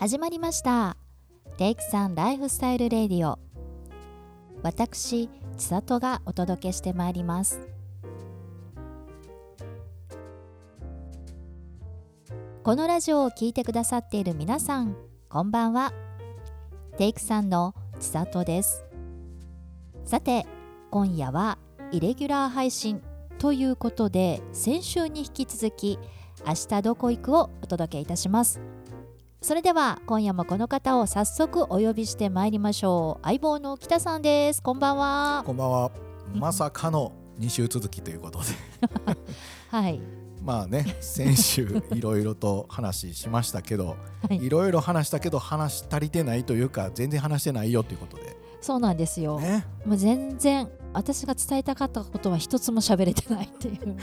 始まりました。テイクさんライフスタイルレディオ。私千里がお届けしてまいります。このラジオを聞いてくださっている皆さんこんばんは。テイクさんの千里です。さて今夜はイレギュラー配信ということで先週に引き続き明日どこ行くをお届けいたします。それでは今夜もこの方を早速お呼びしてまいりましょう。相棒の北さんです。こんばんは。こんばんは。まさかの2週続きということで。はい。まあね先週いろいろと話しましたけど、はい。いろいろ話したけど話し足りてないというか全然話してないよということでそうなんですよ、ね。もう全然私が伝えたかったことは一つも喋れてないっていう。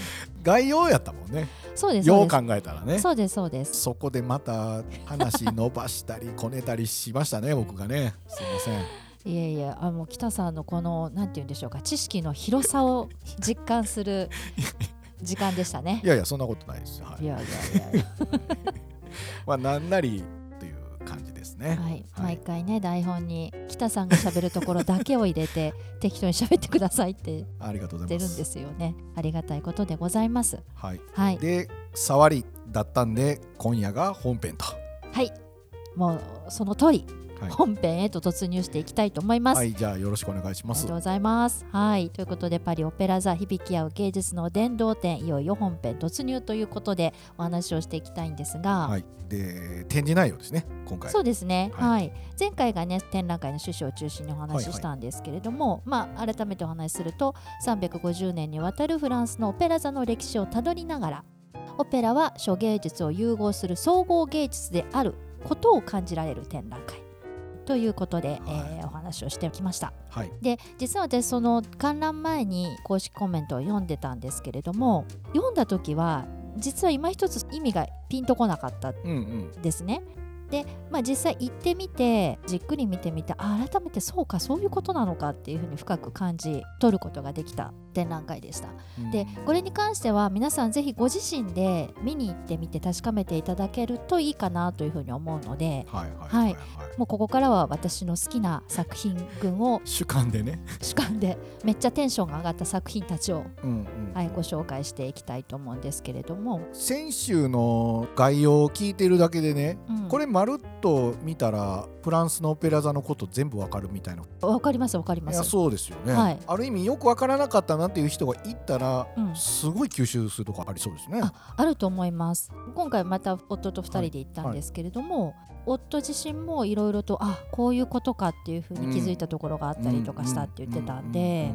概要やったもんね。そうですよそう考えたらね。そうですそうです。そこでまた話伸ばしたりこねたりしましたね 僕がね。すいません。いえいえあの北さんのこのなんて言うんでしょうか知識の広さを実感する時間でしたね。いやいやそんなことないですはい。いやいやいや。まあなんなりですね。はい、毎回ね台本に北さんが喋るところだけを入れて 適当に喋ってくださいってありがとうございます。出るんですよね。ありがたいことでございます。はい。はい。で触りだったんで今夜が本編と。はい。もうその通り、はい本編へと突入していきたいと思います、はいじゃあよろしくお願いします。ありがとうございます。はい、ということでパリオペラ座響き合う芸術の殿堂展いよいよ本編突入ということでお話をしていきたいんですが、はい、で展示内容ですね今回。そうですね、は、はい。前回がね展覧会の趣旨を中心にお話ししたんですけれども、まあ改めてお話しすると350年にわたるフランスのオペラ座の歴史をたどりながらオペラは諸芸術を融合する総合芸術であることを感じられる展覧会ということで、えーお話をしてきました。はいで実は私その観覧前に公式コメントを読んでたんですけれども読んだ時は実は今一つ意味がピンとこなかったうんうんですね。で、まあ、実際行ってみてじっくり見てみてあ改めてそうかそういうことなのかっていうふうに深く感じ取ることができた展覧会でした。うん。でこれに関しては皆さんぜひご自身で見に行ってみて確かめていただけるといいかなというふうに思うのでもうここからは私の好きな作品群を主観でね、主観でめっちゃテンションが上がった作品たちを、うんうんはい、ご紹介していきたいと思うんですけれども、先週の概要を聞いてるだけでね、うん。これまるっと見たらフランスのオペラ座のこと全部わかるみたいな。わかりますわかりまいやす。そうですよね、はい。ある意味よくわからなかったなっていう人がいたら、うん。すごい吸収するとこありそうですね。ああると思います。今回また夫と2人で行ったんですけれども、夫自身もいろいろとあこういうことかっていうふうに気づいたところがあったりとかしたって言ってたんで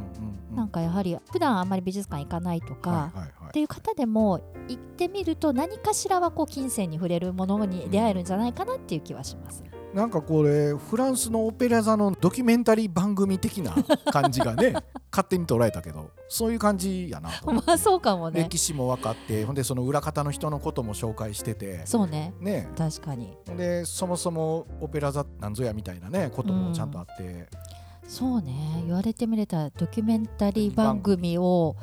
なんかやはり普段あんまり美術館行かないとか、はいはいはい。っていう方でも行ってみると何かしらはこう金銭に触れるものに出会えるんじゃないかなっていう気はします。なんかこれフランスのオペラ座のドキュメンタリー番組的な感じがね 勝手に捉えたけどそういう感じやな。と まあそうかもね。歴史も分かってほんでその裏方の人のことも紹介してて。そうね。ね。確かに。でそもそもオペラ座なんぞやみたいなねこともちゃんとあって、そうね。言われてみれたらドキュメンタリー番組を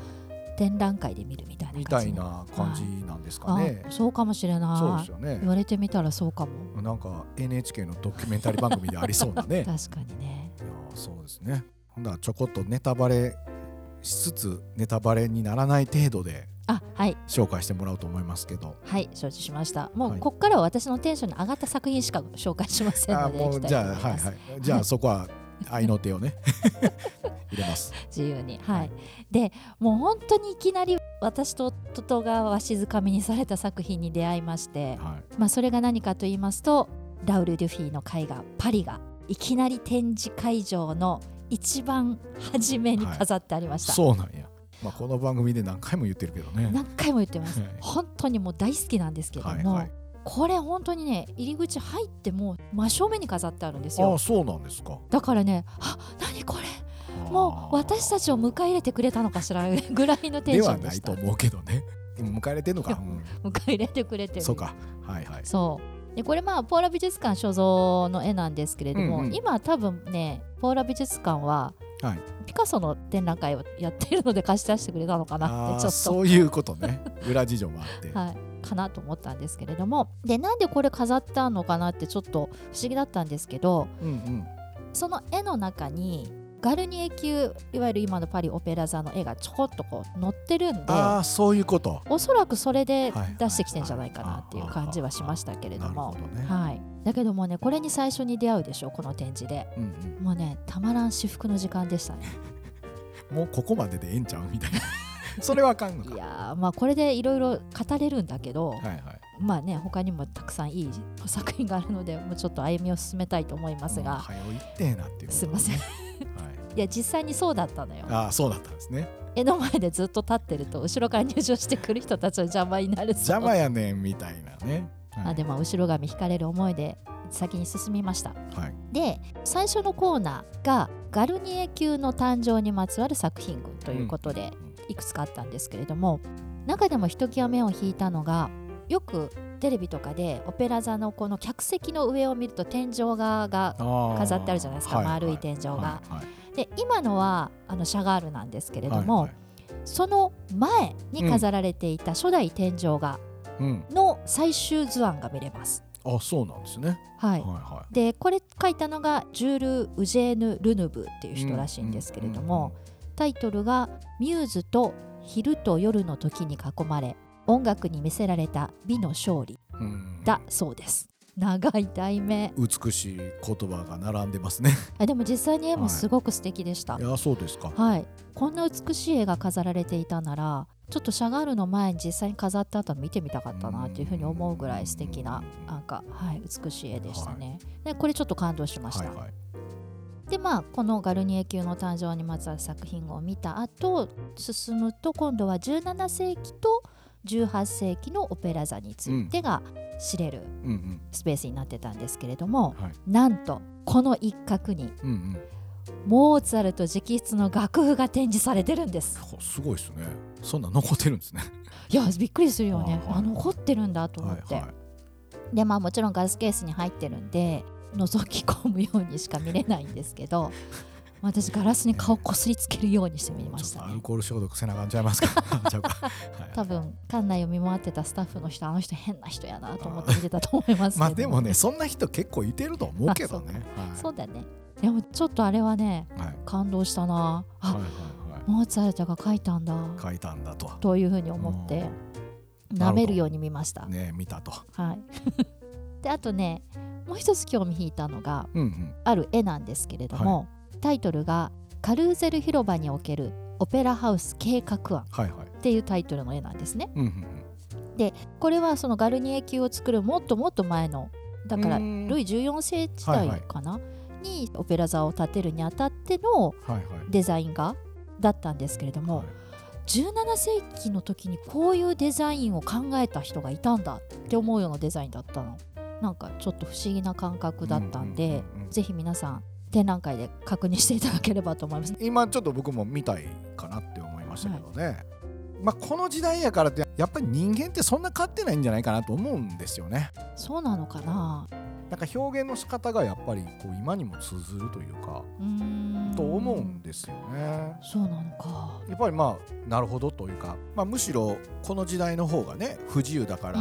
展覧会で見るみたいなみ感じたいな感じなんですかね。あそうかもしれそうないですよね言。われてみたらそうかもなんか NHK のドキュメンタリー番組でありそうなね。い や確かにねそうですね。ほんだらちょこっとネタバレしつつネタバレにならない程度であはい紹介してもらおうと思いますけど。はい承知しましたもう、はいこっからは私のテンションの上がった作品しか紹介しませんあのでいもうじゃあはいはい。じゃあそこは愛の手をね 入れます。自由にはいでもう本当にいきなり私と夫がわしづかみにされた作品に出会いまして、はい。まあ、それが何かと言いますとラウル・デュフィーの絵画「パリ」がいきなり展示会場の一番初めに飾ってありました、そうなんや。まあこの番組で何回も言ってるけどね。何回も言ってますはい本当にもう大好きなんですけども、はいはい。これ本当にね入り口入ってもう真正面に飾ってあるんですよああそうなんですか。だからねあ何これもう私たちを迎え入れてくれたのかしらぐらいのテンでションでしたはないと思うけどね。迎え入れてんのか。うん迎え入れてくれてるそうか。はいはい。そうでこれまあポーラ美術館所蔵の絵なんですけれども、うんうん今多分ねポーラ美術館ははい。ピカソの展覧会をやっているので貸し出してくれたのかなってちょっそういうことね。裏事情もあって。と、はい、かなと思ったんですけれども。でなんでこれ飾ったのかなってちょっと不思議だったんですけどうんうん。その絵の中にガルニエ級いわゆる今のパリオペラ座の絵がちょこっとこう載ってるんでああそういうこと。おそらくそれではい出してきてんじゃないかなっていう感じはしましたけれども。はい、だけどもねこれに最初に出会うでしょこの展示で。うんうん。もうねたまらん至福の時間でしたね。もうここまででええんちゃう？みたいな それはあかんのか。いやーまあこれでいろいろ語れるんだけど、はいはい。まあね他にもたくさんいい作品があるのでもうちょっと歩みを進めたいと思いますが、早いってえなっていうことすいません。はい。いや実際にそうだったのよ。ああそうだったんですね。絵の前でずっと立ってると後ろから入場してくる人たちの邪魔になる邪魔やねんみたいなね。はい。あでも後ろ髪引かれる思いで先に進みました。はい。で最初のコーナーがガルニエ級の誕生にまつわる作品群ということで、いくつかあったんですけれども中でもひときわ目を引いたのがよくテレビとかでオペラ座のこの客席の上を見ると天井画が飾飾ってあるじゃないですか丸い天井が。で今のはあのシャガールなんですけれども、はいはい。その前に飾られていた初代天井画うん。の最終図案が見れます。あそうなんですね。はい。はいはでこれ書いたのがジュール・ウジェーヌ・ルヌブっていう人らしいんですけれども、タイトルが「ミューズと昼と夜の時に囲まれ音楽に魅せられた美の勝利うん。うん」だそうです。長い題名。美しい言葉が並んでますね。あでも実際に絵もすごく素敵でした。い。やそうですか。はい、こんな美しい絵が飾られていたならちょっとシャガールの前に実際に飾ったの見てみたかったなっていうふうに思うぐらい素敵ななんか、はい、美しい絵でしたね。でこれちょっと感動しました。はいはいでまあこのガルニエ級の誕生にまつわる作品を見た後進むと今度は17世紀と18世紀のオペラ座についてが知れるスペースになってたんですけれども、はい。なんとこの一角にモーツァルト直筆の楽譜が展示されてるんです。ほすごいですね。そんなん残ってるんですね。いやびっくりするよね、はいはい。あ残ってるんだと思って、はいはい。でまあもちろんガラスケースに入ってるんで覗き込むようにしか見れないんですけど 私ガラスに顔こすりつけるようにしてみました。ねルコール消毒せなあかんちゃいますか。多分館内を見回ってたスタッフの人あの人変な人やなと思って見てたと思いますけど。まあでもねそんな人結構いてると思うけどね。はい。そうだね。でもちょっとあれはねはい。感動したな。あ、はいはいモーツァルトが書いたんだ。はい書いたんだと。というふうに思って舐めるように見ました、ね見たと。はい。であとねもう一つ興味引いたのがうんうん。ある絵なんですけれども、タイトルが「カルーゼル広場におけるオペラハウス計画案」はいはい。っていうタイトルの絵なんですね。うんうんこれはそのガルニエ級を作るもっともっと前のだからうん。ルイ14世時代かな、にオペラ座を建てるにあたってのはいはい。デザイン画だったんですけれども、はい。17世紀の時にこういうデザインを考えた人がいたんだって思うようなデザインだったのなんかちょっと不思議な感覚だったんで、うんうんうんうんぜひ皆さん展覧会で確認していただければと思います。今ちょっと僕も見たいかなって思いましたけどね、まあこの時代やからってやっぱり人間ってそんな変わってないんじゃないかなと思うんですよね。そうなのかななんか表現の仕方がやっぱりこう今にも通ずるというかと思うんですよね。そうなのか。やっぱりまあなるほどというか、まあ、むしろこの時代の方がね不自由だから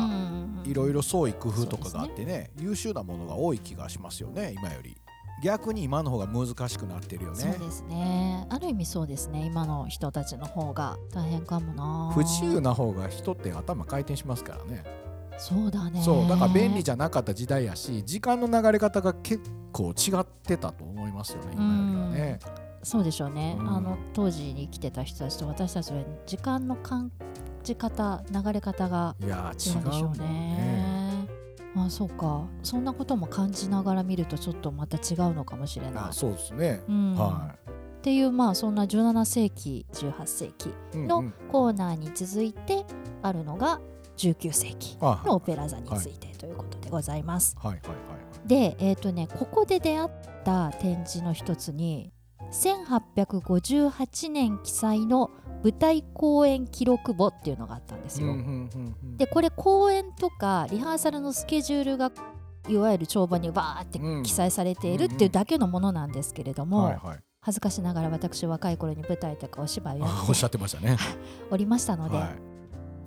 いろいろ創意工夫とかがあってね。優秀なものが多い気がしますよね今より。逆に今の方が難しくなってるよね。そうですね。ある意味そうですね。今の人たちの方が大変かもな。不自由な方が人って頭回転しますからねそうだね。そうだから便利じゃなかった時代やし時間の流れ方が結構違ってたと思いますよね今よりはね。そうでしょうね、うん。あの当時に生きてた人たちと私たちは時間の感じ方流れ方が違うんでしょうー違うね。ねあそうか。そんなことも感じながら見るとちょっとまた違うのかもしれない。あそうですね、うん。はっていうまあそんな17世紀18世紀い、のコーナーに続いてあるのが19世紀あのオペラ座についてということでございます。はいはいはいで、えーとね、ここで出会った展示の一つに1858年記載の舞台公演記録簿っていうのがあったんですよ。でこれ公演とかリハーサルのスケジュールがいわゆる帳簿にバーってうん。記載されているっていうだけのものなんですけれども、恥ずかしながら私若い頃に舞台とかお芝居をおっしてゃってましたね。おりましたので、はい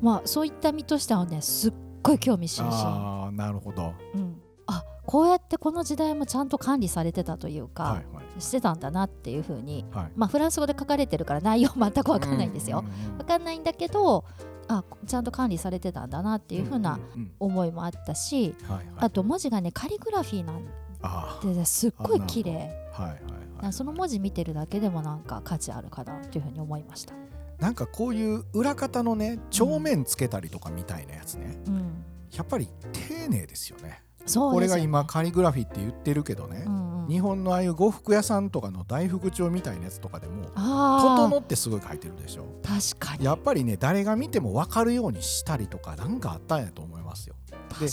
まあそういった身としてはねすっごい興味津々。ああなるほど、うん、あこうやってこの時代もちゃんと管理されてたというか、はいはい、してたんだなっていうふうに、はい、まあフランス語で書かれてるから内容 全く分かんないんですよ。分かんないんだけどあちゃんと管理されてたんだなっていうふうな思いもあったし、あと文字がねカリグラフィーなんですっごい綺麗、はいはいはい、その文字見てるだけでもなんか価値あるかなというふうに思いました。なんかこういう裏方のね帳面つけたりとかみたいなやつね、うん、やっぱり丁寧ですよね。これが今カリグラフィーって言ってるけどね、うんうん、日本のああいう呉服屋さんとかの大福帳みたいなやつとかでも整ってすごい書いてるでしょ。確かに。やっぱりね誰が見ても分かるようにしたりとか何かあったんやと思いますよ。で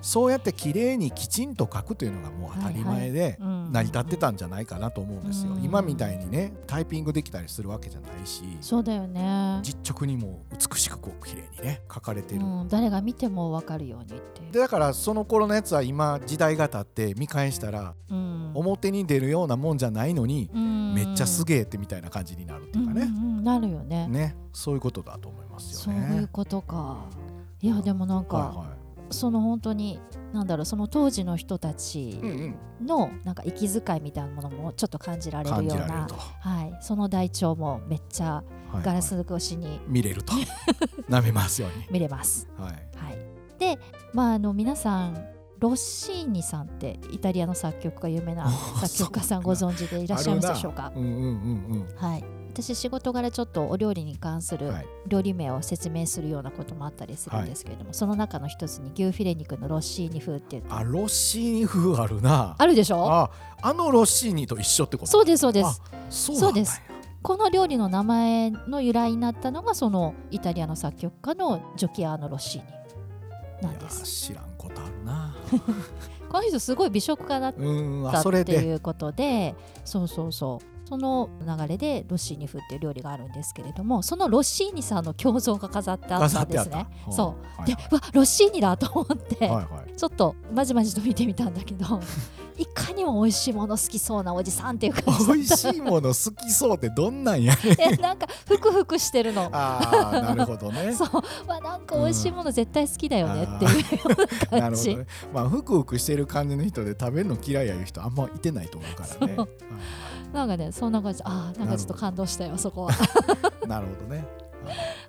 そうやって綺麗にきちんと書くというのがもう当たり前で成り立ってたんじゃないかなと思うんですよ、今みたいにねタイピングできたりするわけじゃないしそうだよね。実直にも美しくこう綺麗にね書かれてる、うん、誰が見ても分かるようにってでだからその頃のやつは今時代が経って見返したら、うん、表に出るようなもんじゃないのに、うん、めっちゃすげえってみたいな感じになるっていうかね、うんうん、なるよね。ねそういうことだと思いますよね。そういうことか。いやでもなんか、はいはい。その本当になんだろうその当時の人たちのなんか息遣いみたいなものもちょっと感じられるような、はい、その台帳もめっちゃガラス越しに、はいはい、見れると。舐めますように。見れます。はい、はい、で、まあ、あの皆さんロッシーニさんってイタリアの作曲家有名な作曲家さんご存知でいらっしゃいますでしょうか？はい。私仕事柄ちょっとお料理に関する料理名を説明するようなこともあったりするんですけれども、はい、その中の一つに牛フィレ肉のロッシーニ風っていうあロッシーニ風あるな。あるでしょ？ああのロッシーニと一緒ってことそうですそうです。そうです。この料理の名前の由来になったのがそのイタリアの作曲家のジョキアーノ・ロッシーニなんです。知らんこと この人すごい美食家だったっていうことでそうそうそう。その流れでロッシーニ風っていう料理があるんですけれどもそのロッシーニさんの胸像が飾ってあったんですね。そう、はい、でわロッシーニだと思って、はいはい、ちょっとまじまじと見てみたんだけどいかにも美味しいもの好きそうなおじさんっていう感じ美味しいもの好きそうってどんなんやえなんかふくふくしてるの。ああなるほどね。そう。わなんか美味しいもの絶対好きだよねっていうような感じ、ね、まあふくふくしてる感じの人で食べるの嫌いやいう人あんまいてないと思うからね。なんかねそんな感じ。ああなんかちょっと感動したよそこは。なるほどね。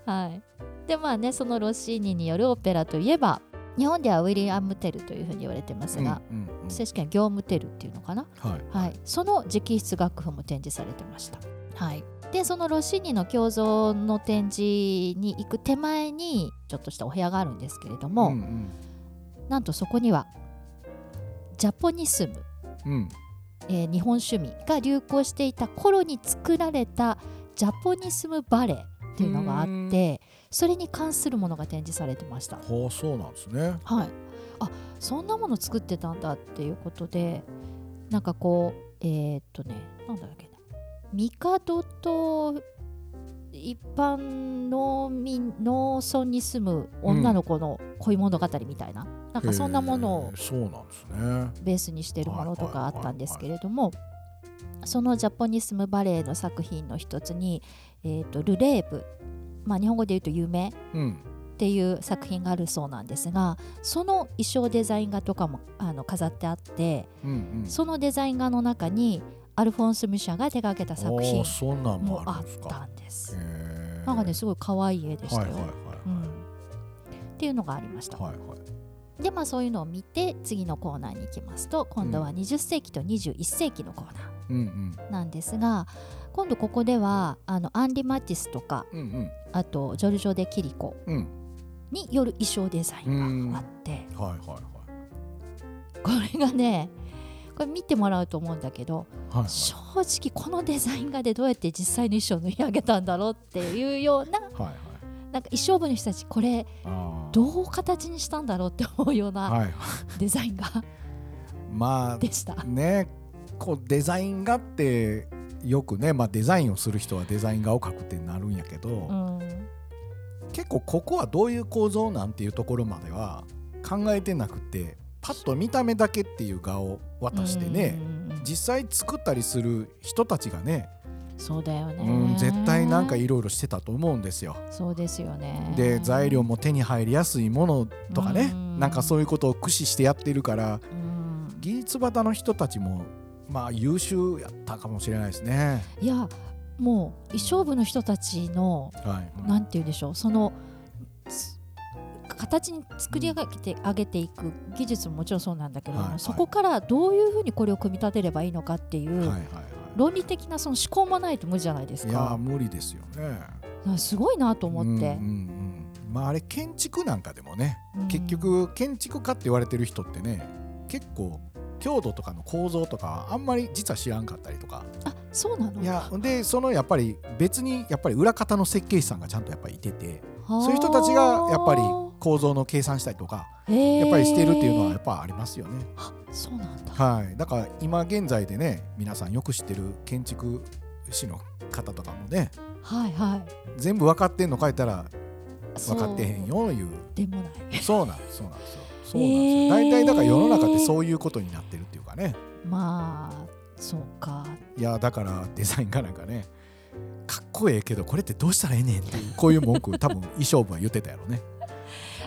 はい。でまあねそのロッシーニによるオペラといえば日本ではウィリアム・テルというふうに言われてますが、うんうんうん、正式には業務テルっていうのかな、はい、はい、その直筆楽譜も展示されてました。はい、でそのロッシーニの胸像の展示に行く手前にちょっとしたお部屋があるんですけれども、うんうん、なんとそこにはジャポニスム、うん。えー、日本趣味が流行していた頃に作られたジャポニスムバレエっていうのがあってそれに関するものが展示されてました。はあそうなんですね。はい。あそんなもの作ってたんだっていうことでなんかこうえー、っとねなんだっけな帝と一般農民農村に住む女の子の恋物語みたいな、うん、なんかそんなものをベースにしてるものとかあったんですけれどもそのジャポニスムバレエの作品の一つに、えーとルレーブまあ、日本語で言うと夢っていう作品があるそうなんですが、その衣装デザイン画とかもあの飾ってあって、うんうん、そのデザイン画の中にアルフォンス・ミシャが手がけた作品もあったんです。なんかねすごい可愛い絵でしたよ。っていうのがありました。はいはい、でまあそういうのを見て次のコーナーに行きますと今度は20世紀と21世紀のコーナーなんですが、うんうん今度ここではあのアンリ・マティスとか、うんうん、あとジョルジョ・デ・キリコによる衣装デザインがあって、はいはいはい、これがねこれ見てもらうと思うんだけど、はいはい、正直このデザイン画でどうやって実際の衣装を縫い上げたんだろうっていうようなはい、なんか衣装部の人たちこれどう形にしたんだろうって思うようなデザイン画、はい、まあでした。ねこうデザイン画ってよくね、まあ、デザインをする人はデザイン画を描くってなるんやけど、うん、結構ここはどういう構造なんていうところまでは考えてなくてパッと見た目だけっていう画を渡してね、実際作ったりする人たちがねそうだよね、うん、絶対なんかいろいろしてたと思うんですよ。そうですよね。で材料も手に入りやすいものとかね、ん。なんかそういうことを駆使してやってるから、技術型の人たちもまあ優秀やったかもしれないですね。いやもう衣装部の人たちの、はい、なんて言うでしょう。その形に作り上げて上げていく技術ももちろんそうなんだけども、はいはい、そこからどういうふうにこれを組み立てればいいのかっていう、はいはいはい、論理的なその思考もないと無理じゃないですか。いや無理ですよね。すごいなと思って。うんうんうん、まああれ建築なんかでもね、うん、結局建築家って言われてる人ってね結構強度とかの構造とかあんまり実は知らんかったりとかあそうなの？いやでそのやっぱり別にやっぱり裏方の設計士さんがちゃんとやっぱりいててそういう人たちがやっぱり構造の計算したりとかやっぱりしてるっていうのはやっぱありますよね。そうなんだ、はい、だから今現在でね皆さんよく知ってる建築士の方とかもね、はいはい、全部分かってんの書いたら分かってへんよいうでもないそうなんそうなんですよそうなんですよ、大体だから世の中ってそういうことになってるっていうかねまあそうかいやだからデザインがなんかねかっこええけどこれってどうしたらええねんっていうこういう文句多分衣装部は言ってたやろね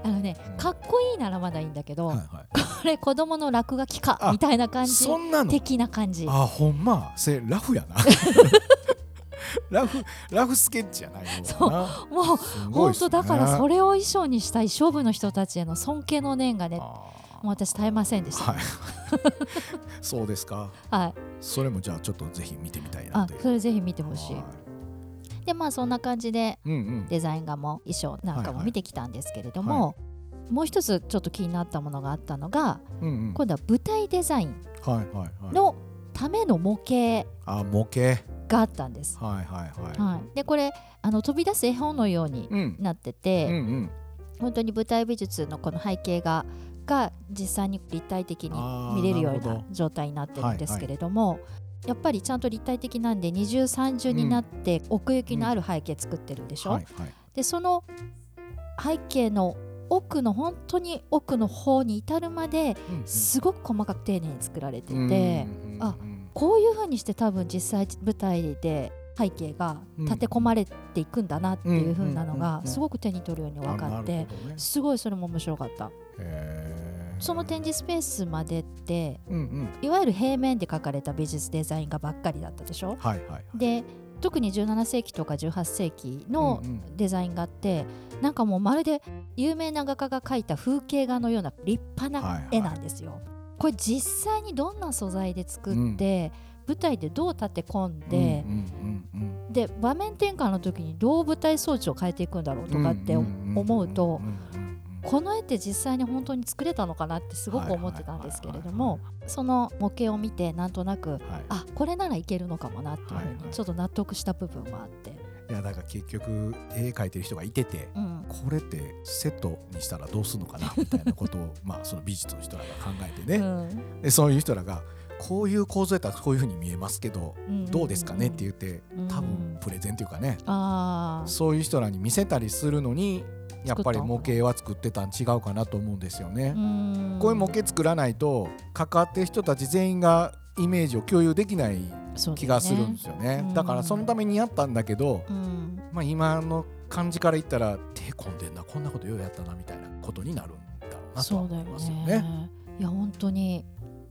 あのね、かっこいいならまだいいんだけど、はいはい、これ子供の落書きかみたいな感じそんなの？的な感じ。あほんま？それラフやな。ラフラフスケッチやないそう。もう本当、だからそれを衣装にしたい勝負の人たちへの尊敬の念がねもう私絶えませんでした、はい、そうですか。はい。それもじゃあちょっとぜひ見てみたいなあそれぜひ見てほしいでまあそんな感じで、デザイン画も衣装なんかも見てきたんですけれども、もう一つちょっと気になったものがあったのが、今度は舞台デザインのための模型あ模型。があったんです。はいはいはい、はい、でこれあの飛び出す絵本のようになってて、うんうん。うん、本当に舞台美術のこの背景がが実際に立体的に見れるような状態になってるんですけれども、はいはいやっぱりちゃんと立体的なんで二重三重になって奥行きのある背景作ってるでしょ、うん。はいはい、でその背景の奥の本当に奥の方に至るまですごく細かく丁寧に作られてて、うん、あこういうふうにして多分実際舞台で背景が立て込まれていくんだなっていうふうなのがすごく手に取るように分かってすごいそれも面白かった。その展示スペースまでって、うんうん、いわゆる平面で描かれた美術デザイン画ばっかりだったでしょ、はいはいはい、で特に17世紀とか18世紀のデザイン画って、うんうん、なんかもうまるで有名な画家が描いた風景画のような立派な絵なんですよ。はいはい、これ実際にどんな素材で作って、うん、舞台でどう立て込んで、で場面転換の時にどう舞台装置を変えていくんだろうとかって思うと。この絵って実際に本当に作れたのかなってすごく思ってたんですけれどもその模型を見てなんとなく、はい、あこれならいけるのかもなっていうふうにちょっと納得した部分もあって。いやだから結局絵描いてる人がいてて、うん、これってセットにしたらどうするのかなみたいなことを まあその美術の人らが考えてね、うん、でそういう人らがこういう構造やったらこういうふうに見えますけど、どうですかねって言って多分プレゼンというかね、そういう人らに見せたりするのにやっぱり模型は作ってたん違うかなと思うんですよね。こういう模型作らないと関わってる人たち全員がイメージを共有できない気がするんですよね。ねだからそのためにやったんだけど、まあ今の感じから言ったら手込んでんなこんなことようやったなみたいなことになるんだろうなと思いますよね。よねいや本当に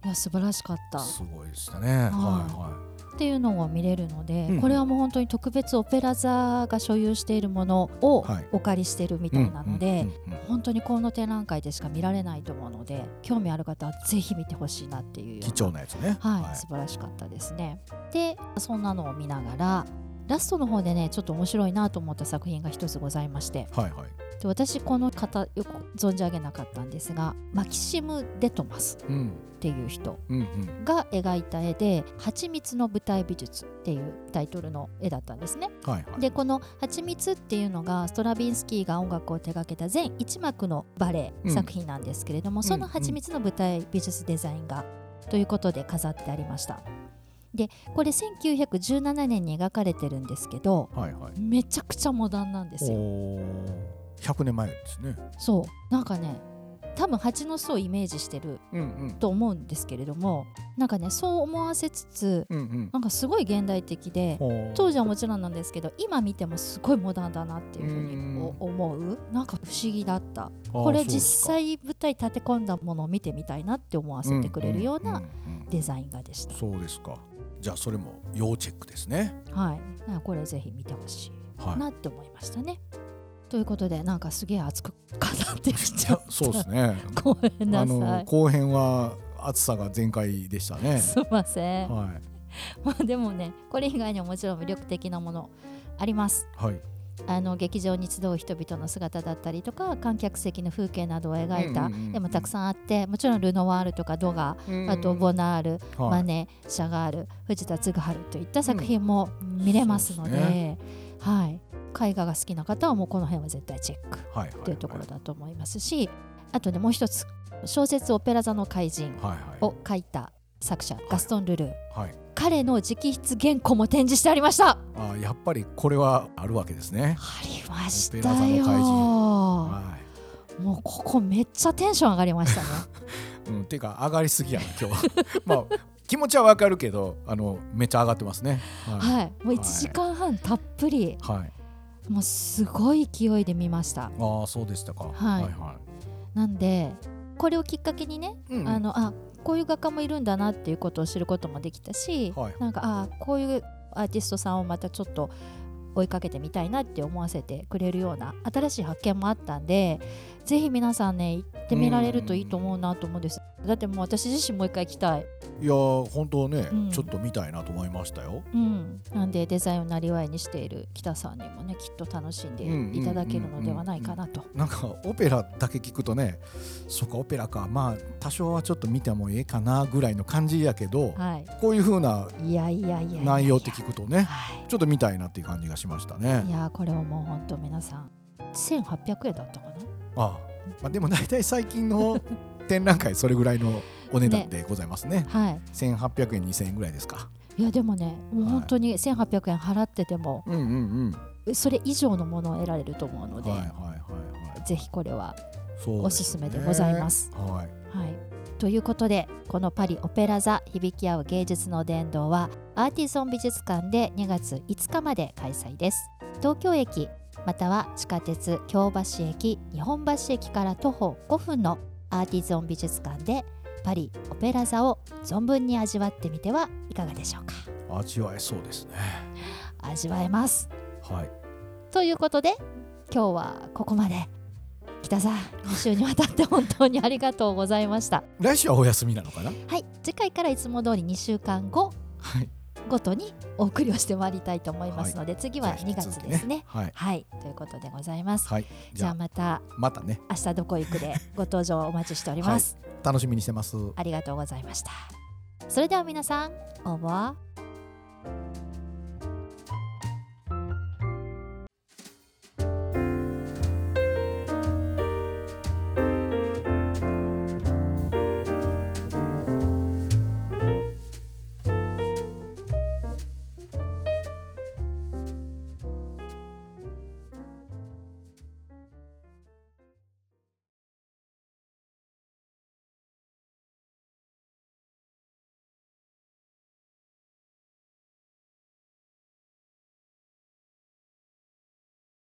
いや素晴らしかった。すごいでしたね。はいはい。っていうのを見れるので、うん、これはもう本当に特別オペラ座が所有しているものをお借りしてるみたいなので本当にこの展覧会でしか見られないと思うので興味ある方はぜひ見てほしいなっていう貴重なやつね、はい、はい、素晴らしかったですね。でそんなのを見ながらラストの方でねちょっと面白いなと思った作品が一つございまして、はいはい、で私この方よく存じ上げなかったんですがマキシム・デトマスっていう人が描いた絵で「はちみつの舞台美術」っていうタイトルの絵だったんですね。はいはい、でこの「はちみつ」っていうのがストラビンスキーが音楽を手掛けた全1幕のバレエ作品なんですけれども、うん、その「はちみつ」の舞台美術デザインがということで飾ってありました。でこれ1917年に描かれてるんですけど、はいはい、めちゃくちゃモダンなんですよ。100年前ですね。そう。なんかね多分蜂の巣をイメージしてると思うんですけれども、うんうん、なんかねそう思わせつつ、うんうん、なんかすごい現代的で当時はもちろんなんですけど今見てもすごいモダンだなっていうふうに思う、う。なんか不思議だった。これ実際舞台立て込んだものを見てみたいなって思わせてくれるようなデザイン画でした。そうですかじゃあそれも要チェックですね。はい。これぜひ見てほしいなって思いましたね、はいということでなんかすげえ熱く語ってきちゃった。そうですね。ごめんなさい。後編は暑さが全開でしたね。すいません、はい、まあでもねこれ以外にももちろん魅力的なものあります。はいあの劇場に集う人々の姿だったりとか観客席の風景などを描いた絵もたくさんあってもちろんルノワールとかドガ、あとボナール、マネシャガール藤田嗣治といった作品も見れますので、ね、はい、絵画が好きな方はもうこの辺は絶対チェックというところだと思いますし、あとねもう一つ小説「オペラ座の怪人」を書いた作者、ガストン・ルルー、はい、彼の直筆原稿も展示してありました。あやっぱりこれはあるわけですね。ありましたよ。はい、もうここめっちゃテンション上がりましたね。うん、ていうか上がりすぎやな今日。まあ気持ちはわかるけどあのめっちゃ上がってますね。はい、はい、もう1時間半たっぷり、はい、もうすごい勢いで見ました。ああそうでしたか、はい、はいはい。なんでこれをきっかけにね、うん、あのあこういう画家もいるんだなっていうことを知ることもできたし、はい、なんかあこういうアーティストさんをまたちょっと追いかけてみたいなって思わせてくれるような新しい発見もあったんでぜひ皆さんね行ってみられるといいと思うなと思うんですだってもう私自身もう一回行きたい。いや本当ね、うん、ちょっと見たいなと思いましたよ、うん、なんでデザインをなりわいにしている北さんにもねきっと楽しんでいただけるのではないかなと。なんかオペラだけ聞くとねそうかオペラか。まあ多少はちょっと見てもええかなぐらいの感じやけど、はい、こういうふうな内容って聞くとねちょっと見たいなっていう感じがしましたね。いやこれはもう本当皆さん1800円だったかな？ああまあ、でも大体最近の 展覧会それぐらいのお値段でございますね。ねはい、1800円2000円ぐらいですか。いやでもねもう本当に1800円払ってても、うんうんうん、それ以上のものを得られると思うので、はいはいはいはい、ぜひこれはおすすめでございます。すね、はい、はい、ということでこのパリオペラ座響き合う芸術の殿堂はアーティゾン美術館で2月5日まで開催です。東京駅または地下鉄京橋駅日本橋駅から徒歩5分のアーティゾン美術館でパリオペラ座を存分に味わってみてはいかがでしょうか。味わえそうですね。味わえます。はい。ということで今日はここまで。北さん2週にわたって本当にありがとうございました。来週はお休みなのかな？はい次回からいつも通り2週間後、はい、ごとにお送りをしてまいりたいと思いますので、はい、次は2月ですね、ね、はい、はい、ということでございます、はい、じゃあまたまたね。明日どこ行くで ご登場お待ちしております、楽しみにしてます。ありがとうございました。それでは皆さんオーバー